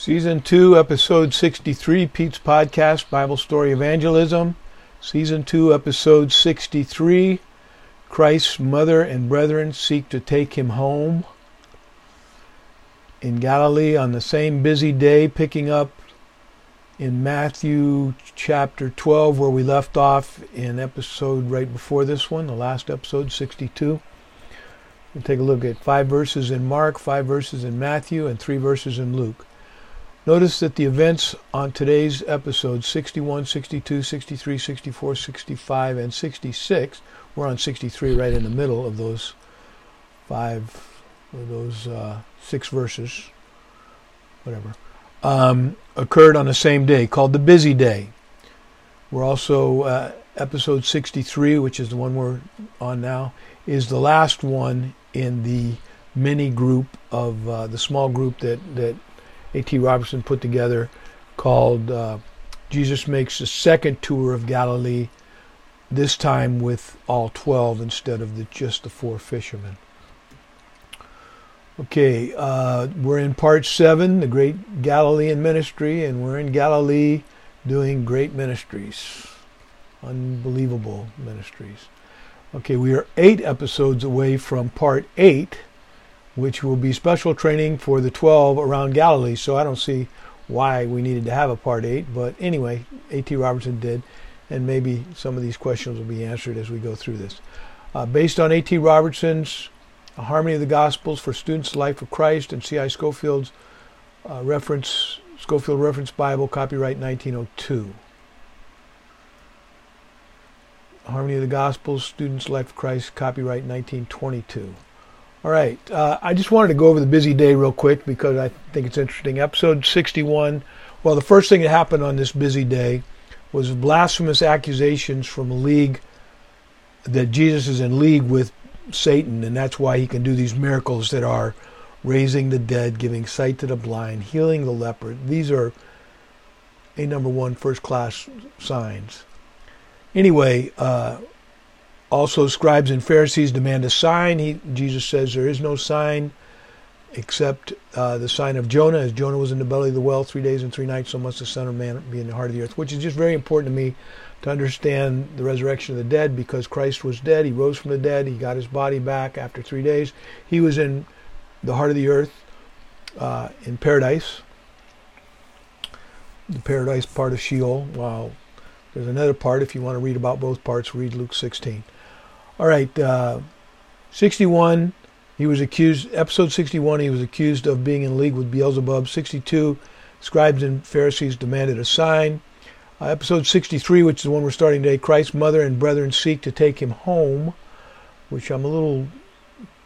Season 2, Episode 63, Pete's Podcast, Bible Story Evangelism. Season 2, Episode 63, Christ's mother and brethren seek to take him home. In Galilee on the same busy day, picking up in Matthew chapter 12, where we left off in episode right before this one, the last episode, 62. We'll take a look at five verses in Mark, five verses in Matthew, and three verses in Luke. Notice that the events on today's episodes 61, 62, 63, 64, 65, and 66, we're on 63 right in the middle of those five, those uh, six verses, whatever, um, occurred on the same day, called the busy day. We're also, uh, episode 63, which is the one we're on now, is the last one in the mini group of uh, the small group that, that A.T. Robertson put together called uh, Jesus Makes a Second Tour of Galilee, this time with all 12 instead of the, just the four fishermen. Okay, uh, we're in part seven, the great Galilean ministry, and we're in Galilee doing great ministries, unbelievable ministries. Okay, we are eight episodes away from part eight which will be special training for the 12 around Galilee. So I don't see why we needed to have a part 8. But anyway, A.T. Robertson did, and maybe some of these questions will be answered as we go through this. Uh, based on A.T. Robertson's Harmony of the Gospels for Students' Life of Christ and C.I. Scofield's uh, reference, Scofield Reference Bible, copyright 1902. Harmony of the Gospels, Students' Life of Christ, copyright 1922. All right. Uh, I just wanted to go over the busy day real quick because I think it's interesting. Episode 61. Well, the first thing that happened on this busy day was blasphemous accusations from a league that Jesus is in league with Satan, and that's why he can do these miracles that are raising the dead, giving sight to the blind, healing the leper. These are a number one first class signs. Anyway, uh, also, scribes and Pharisees demand a sign. He, Jesus says there is no sign except uh, the sign of Jonah. As Jonah was in the belly of the well three days and three nights, so must the Son of Man be in the heart of the earth, which is just very important to me to understand the resurrection of the dead because Christ was dead. He rose from the dead. He got his body back after three days. He was in the heart of the earth uh, in paradise, the paradise part of Sheol. While there's another part, if you want to read about both parts, read Luke 16. All right, uh, 61. He was accused. Episode 61. He was accused of being in league with Beelzebub. 62. Scribes and Pharisees demanded a sign. Uh, episode 63, which is the one we're starting today. Christ's mother and brethren seek to take him home, which I'm a little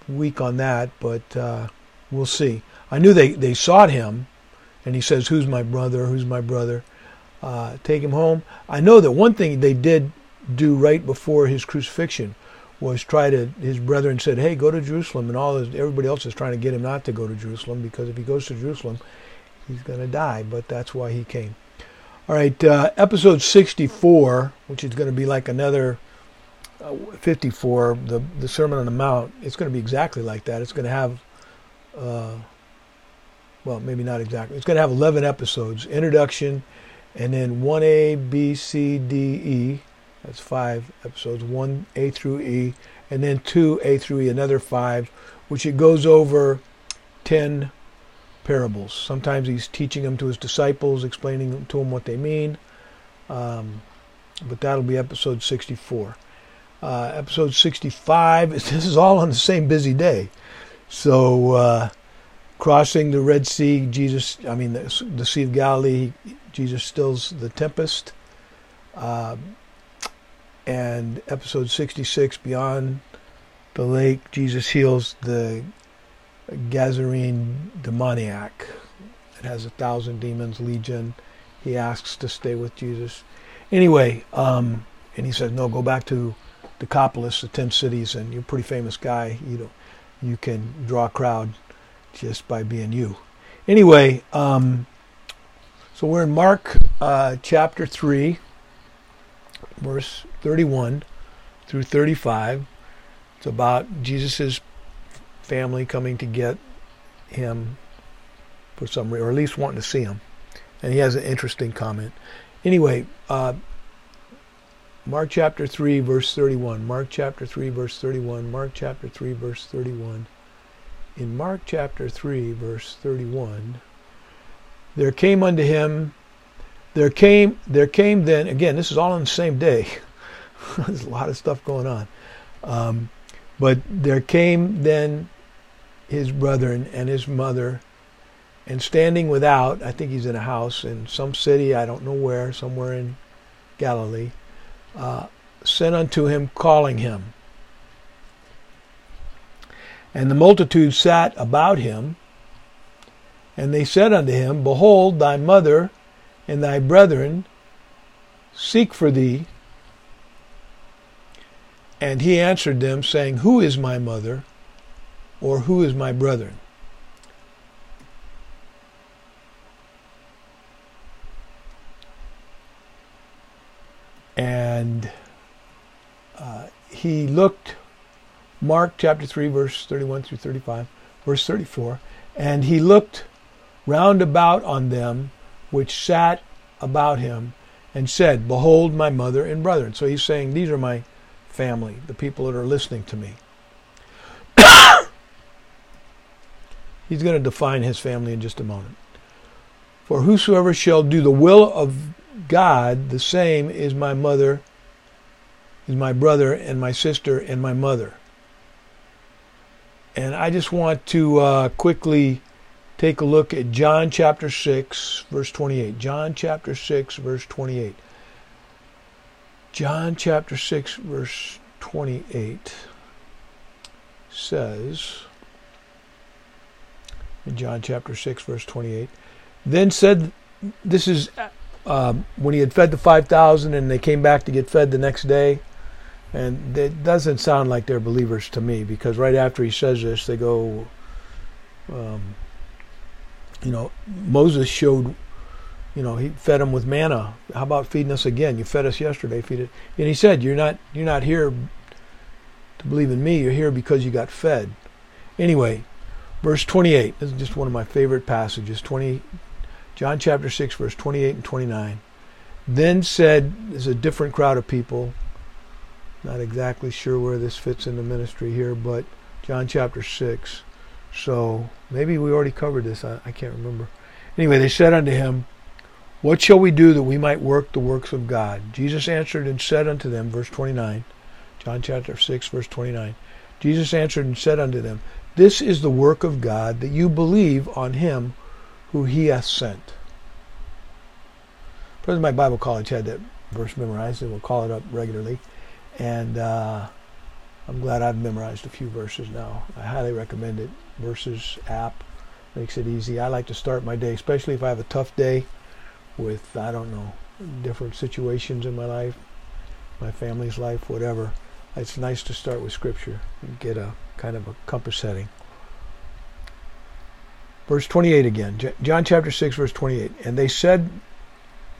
weak on that, but uh, we'll see. I knew they, they sought him, and he says, Who's my brother? Who's my brother? Uh, take him home. I know that one thing they did do right before his crucifixion was try to his brethren said, "Hey, go to Jerusalem," and all his, everybody else is trying to get him not to go to Jerusalem because if he goes to Jerusalem, he's going to die. But that's why he came. All right, uh, episode 64, which is going to be like another uh, 54, the the Sermon on the Mount. It's going to be exactly like that. It's going to have, uh, well, maybe not exactly. It's going to have 11 episodes, introduction, and then 1A, B, C, D, E that's five episodes, one A through E, and then two A through E, another five, which it goes over ten parables. Sometimes he's teaching them to his disciples, explaining to them what they mean. Um, but that'll be episode 64. Uh, episode 65, this is all on the same busy day. So, uh, crossing the Red Sea, Jesus, I mean, the, the Sea of Galilee, Jesus stills the tempest. Uh, and episode 66 beyond the lake jesus heals the Gadarene demoniac. It has a thousand demons legion. He asks to stay with jesus. Anyway um, and he says no go back to decapolis the 10 cities and you're a pretty famous guy. You know you can draw a crowd just by being you. Anyway um, so we're in mark uh, chapter 3 verse 31 through 35. It's about Jesus' family coming to get him for some reason, or at least wanting to see him. And he has an interesting comment. Anyway, uh, Mark chapter 3, verse 31. Mark chapter 3, verse 31. Mark chapter 3, verse 31. In Mark chapter 3, verse 31, there came unto him, there came, there came then, again, this is all on the same day. There's a lot of stuff going on. Um, but there came then his brethren and his mother, and standing without, I think he's in a house in some city, I don't know where, somewhere in Galilee, uh, sent unto him, calling him. And the multitude sat about him, and they said unto him, Behold, thy mother and thy brethren seek for thee. And he answered them, saying, Who is my mother, or who is my brethren? And uh, he looked, Mark chapter 3, verse 31 through 35, verse 34, and he looked round about on them which sat about him and said, Behold my mother and brethren. So he's saying, These are my family, the people that are listening to me. He's going to define his family in just a moment. For whosoever shall do the will of God, the same is my mother, is my brother, and my sister, and my mother. And I just want to uh, quickly take a look at John chapter 6, verse 28. John chapter 6, verse 28. John chapter 6, verse 28 says, in John chapter 6, verse 28, then said, this is uh, when he had fed the 5,000 and they came back to get fed the next day. And it doesn't sound like they're believers to me because right after he says this, they go, um, you know, Moses showed you know, he fed them with manna. How about feeding us again? You fed us yesterday. Feed it. And he said, "You're not you're not here to believe in me. You're here because you got fed." Anyway, verse 28. This is just one of my favorite passages. 20, John chapter 6, verse 28 and 29. Then said, "There's a different crowd of people." Not exactly sure where this fits in the ministry here, but John chapter 6. So maybe we already covered this. I, I can't remember. Anyway, they said unto him, what shall we do that we might work the works of God? Jesus answered and said unto them, verse 29, John chapter 6, verse 29. Jesus answered and said unto them, This is the work of God, that you believe on him who he hath sent. President my Bible college had that verse memorized, and we'll call it up regularly. And uh, I'm glad I've memorized a few verses now. I highly recommend it. Verses app makes it easy. I like to start my day, especially if I have a tough day with I don't know different situations in my life, my family's life, whatever. It's nice to start with Scripture and get a kind of a compass setting. Verse 28 again, John chapter 6, verse 28. And they said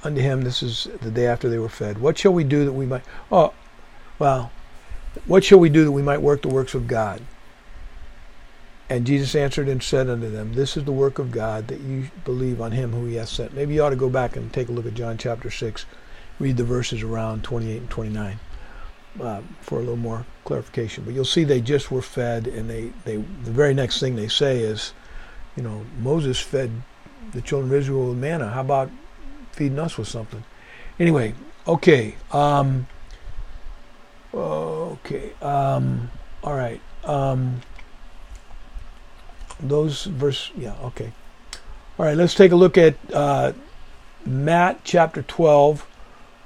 unto him, This is the day after they were fed, What shall we do that we might. Oh, well, what shall we do that we might work the works of God? And Jesus answered and said unto them, This is the work of God, that you believe on him who he hath sent. Maybe you ought to go back and take a look at John chapter 6, read the verses around 28 and 29 uh, for a little more clarification. But you'll see they just were fed, and they, they the very next thing they say is, you know, Moses fed the children of Israel with manna. How about feeding us with something? Anyway, okay. Um, okay. Um, all right. Um, those verse yeah okay. All right let's take a look at uh, matt chapter 12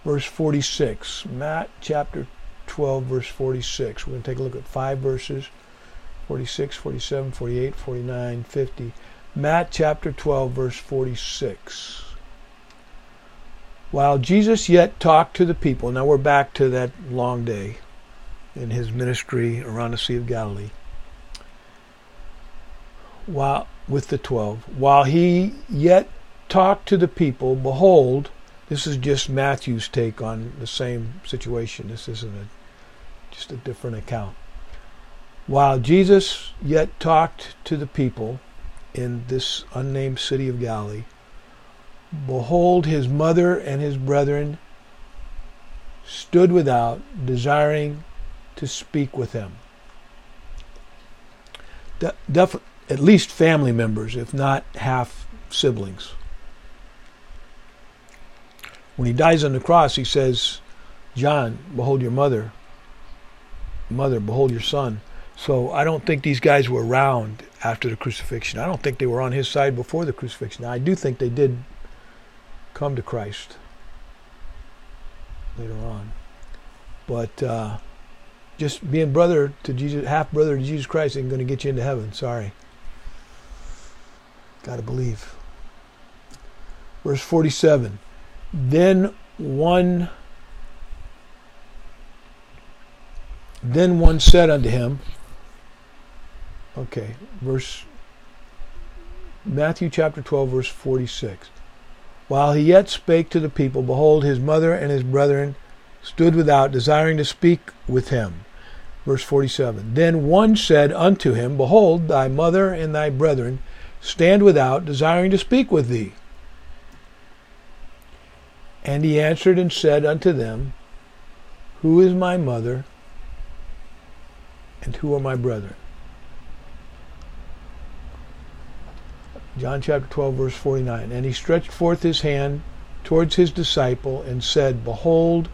verse 46 matt chapter 12 verse 46 we're going to take a look at five verses. 46 47 48 49 50 matt chapter 12 verse 46 while jesus yet talked to the people now we're back to that long day in his ministry around the sea of galilee while with the twelve, while he yet talked to the people, behold, this is just Matthew's take on the same situation. This isn't a, just a different account. While Jesus yet talked to the people in this unnamed city of Galilee, behold, his mother and his brethren stood without, desiring to speak with him. De- def- at least family members, if not half siblings. When he dies on the cross, he says, John, behold your mother. Mother, behold your son. So I don't think these guys were around after the crucifixion. I don't think they were on his side before the crucifixion. Now, I do think they did come to Christ later on. But uh, just being brother to Jesus, half brother to Jesus Christ ain't going to get you into heaven. Sorry. Got to believe. Verse 47. Then one then one said unto him, okay, verse Matthew chapter 12 verse 46. While he yet spake to the people, behold, his mother and his brethren stood without, desiring to speak with him. Verse 47. Then one said unto him, Behold, thy mother and thy brethren stand without, desiring to speak with thee. And he answered and said unto them, Who is my mother, and who are my brethren? John chapter 12, verse 49. And he stretched forth his hand towards his disciple and said, Behold,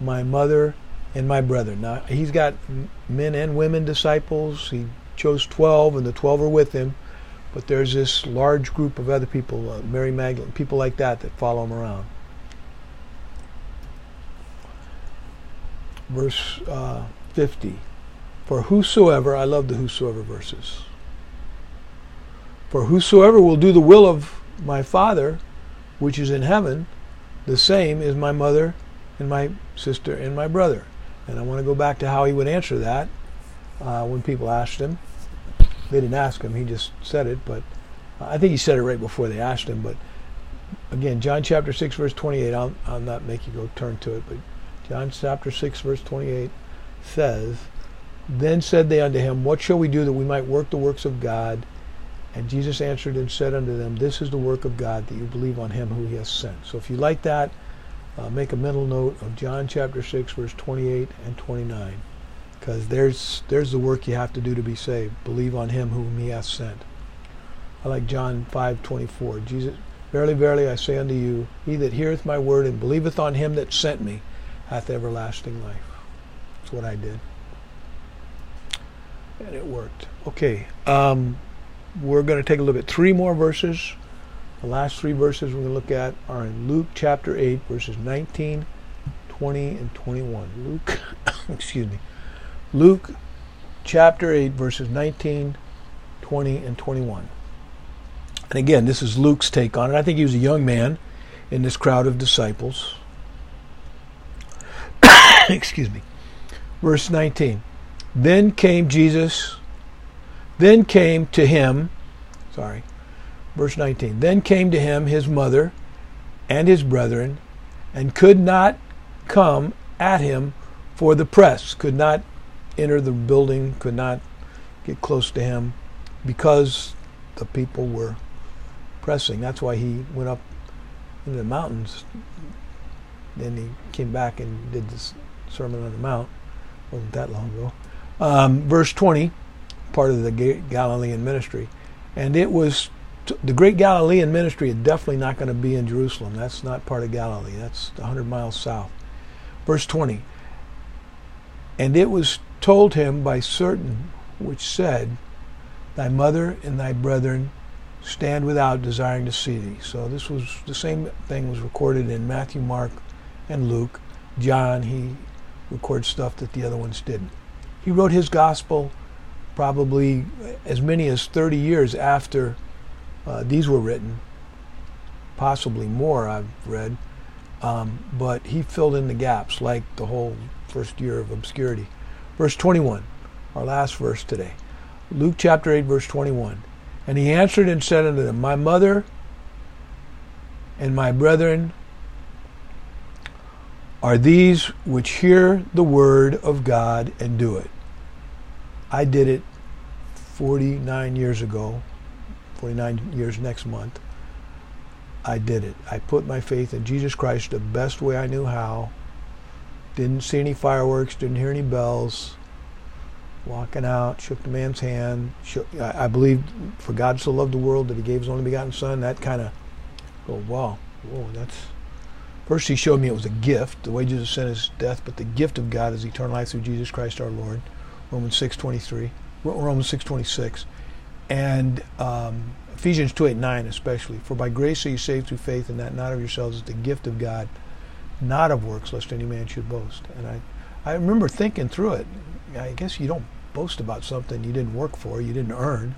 my mother and my brethren. Now, he's got men and women disciples. He chose 12, and the 12 are with him. But there's this large group of other people, uh, Mary Magdalene, people like that, that follow him around. Verse uh, 50. For whosoever, I love the whosoever verses. For whosoever will do the will of my Father, which is in heaven, the same is my mother and my sister and my brother. And I want to go back to how he would answer that uh, when people asked him. They didn't ask him, he just said it, but I think he said it right before they asked him. But again, John chapter 6, verse 28, I'll, I'll not make you go turn to it, but John chapter 6, verse 28 says, Then said they unto him, What shall we do that we might work the works of God? And Jesus answered and said unto them, This is the work of God, that you believe on him who he has sent. So if you like that, uh, make a mental note of John chapter 6, verse 28 and 29. Because there's, there's the work you have to do to be saved. Believe on him whom he hath sent. I like John 5:24. Jesus, Verily, verily, I say unto you, he that heareth my word and believeth on him that sent me hath everlasting life. That's what I did. And it worked. Okay. Um, we're going to take a look at three more verses. The last three verses we're going to look at are in Luke chapter 8, verses 19, 20, and 21. Luke, excuse me. Luke chapter 8, verses 19, 20, and 21. And again, this is Luke's take on it. I think he was a young man in this crowd of disciples. excuse me. Verse 19. Then came Jesus then came to him, sorry, verse 19. Then came to him his mother and his brethren, and could not come at him for the press, could not enter the building, could not get close to him because the people were pressing. That's why he went up into the mountains. Then he came back and did this Sermon on the Mount. Wasn't that long ago. Um, verse 20 part of the Galilean ministry. And it was the great Galilean ministry is definitely not going to be in Jerusalem. That's not part of Galilee. That's 100 miles south. Verse 20. And it was told him by certain which said, Thy mother and thy brethren stand without desiring to see thee. So this was the same thing was recorded in Matthew, Mark, and Luke. John, he records stuff that the other ones didn't. He wrote his gospel probably as many as 30 years after uh, these were written, possibly more, I've read. Um, but he filled in the gaps like the whole first year of obscurity. Verse 21, our last verse today. Luke chapter 8, verse 21. And he answered and said unto them, My mother and my brethren are these which hear the word of God and do it. I did it 49 years ago, 49 years next month. I did it. I put my faith in Jesus Christ the best way I knew how. Didn't see any fireworks, didn't hear any bells. Walking out, shook the man's hand. Shook, I, I believe for God so loved the world that he gave his only begotten son. That kind of, go, wow, whoa, that's. First, he showed me it was a gift, the wages of sin is death, but the gift of God is eternal life through Jesus Christ our Lord. Romans 6.23, Romans 6.26. And um, Ephesians 2 8 9 especially. For by grace are you saved through faith, and that not of yourselves is the gift of God, not of works, lest any man should boast. And I, I remember thinking through it. I guess you don't boast about something you didn't work for, you didn't earn.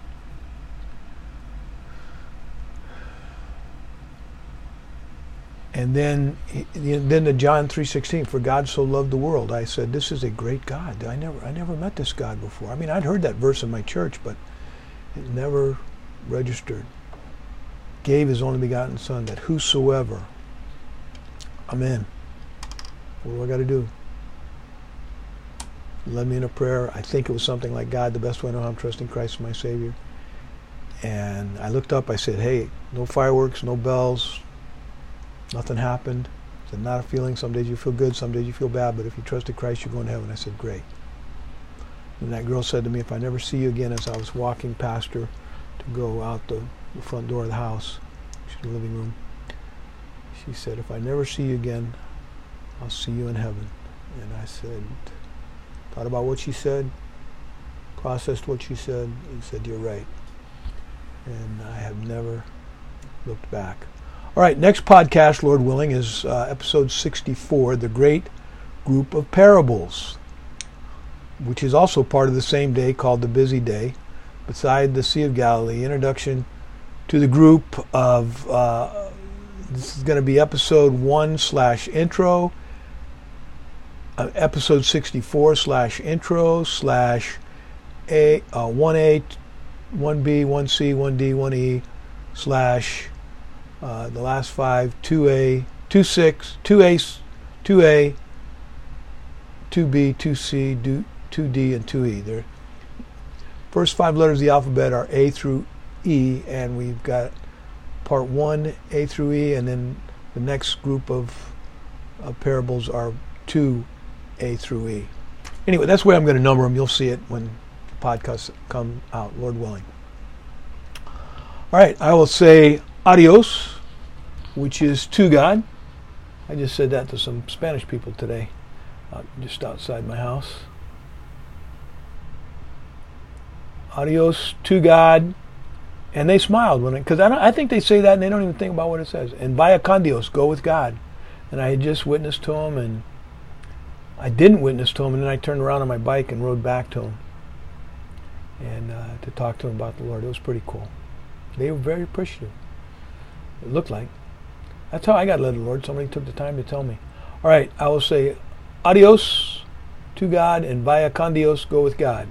And then, then the John 3:16, for God so loved the world. I said, this is a great God. I never, I never met this God before. I mean, I'd heard that verse in my church, but it never registered, gave his only begotten Son, that whosoever, Amen. What do I got to do? Led me in a prayer. I think it was something like, God, the best way I know how I'm trusting Christ as my Savior. And I looked up, I said, hey, no fireworks, no bells, nothing happened. I said, not a feeling. Some days you feel good, some days you feel bad, but if you trusted Christ, you're going to heaven. I said, great. And that girl said to me, if I never see you again as I was walking past her to go out the, the front door of the house, she's in the living room, she said, if I never see you again, I'll see you in heaven. And I said, thought about what she said, processed what she said, and said, you're right. And I have never looked back. All right, next podcast, Lord willing, is uh, episode 64, The Great Group of Parables which is also part of the same day called the busy day, beside the Sea of Galilee. Introduction to the group of uh, this is going to be episode one slash intro, uh, episode sixty four slash intro slash a uh, one A, one B, one C, one D, one E slash uh, the last five two A, two six, two A, two A, two B, two C, 2D and 2E. The first five letters of the alphabet are A through E, and we've got part one, A through E, and then the next group of, of parables are 2A through E. Anyway, that's where I'm going to number them. You'll see it when the podcasts come out, Lord willing. All right, I will say adios, which is to God. I just said that to some Spanish people today, uh, just outside my house. adios to God. And they smiled when because I, I think they say that and they don't even think about what it says. And vaya con Dios, go with God. And I had just witnessed to them and I didn't witness to him, and then I turned around on my bike and rode back to him, and uh, to talk to him about the Lord. It was pretty cool. They were very appreciative. It looked like. That's how I got led to the Lord. Somebody took the time to tell me. All right, I will say adios to God and vaya con Dios, go with God.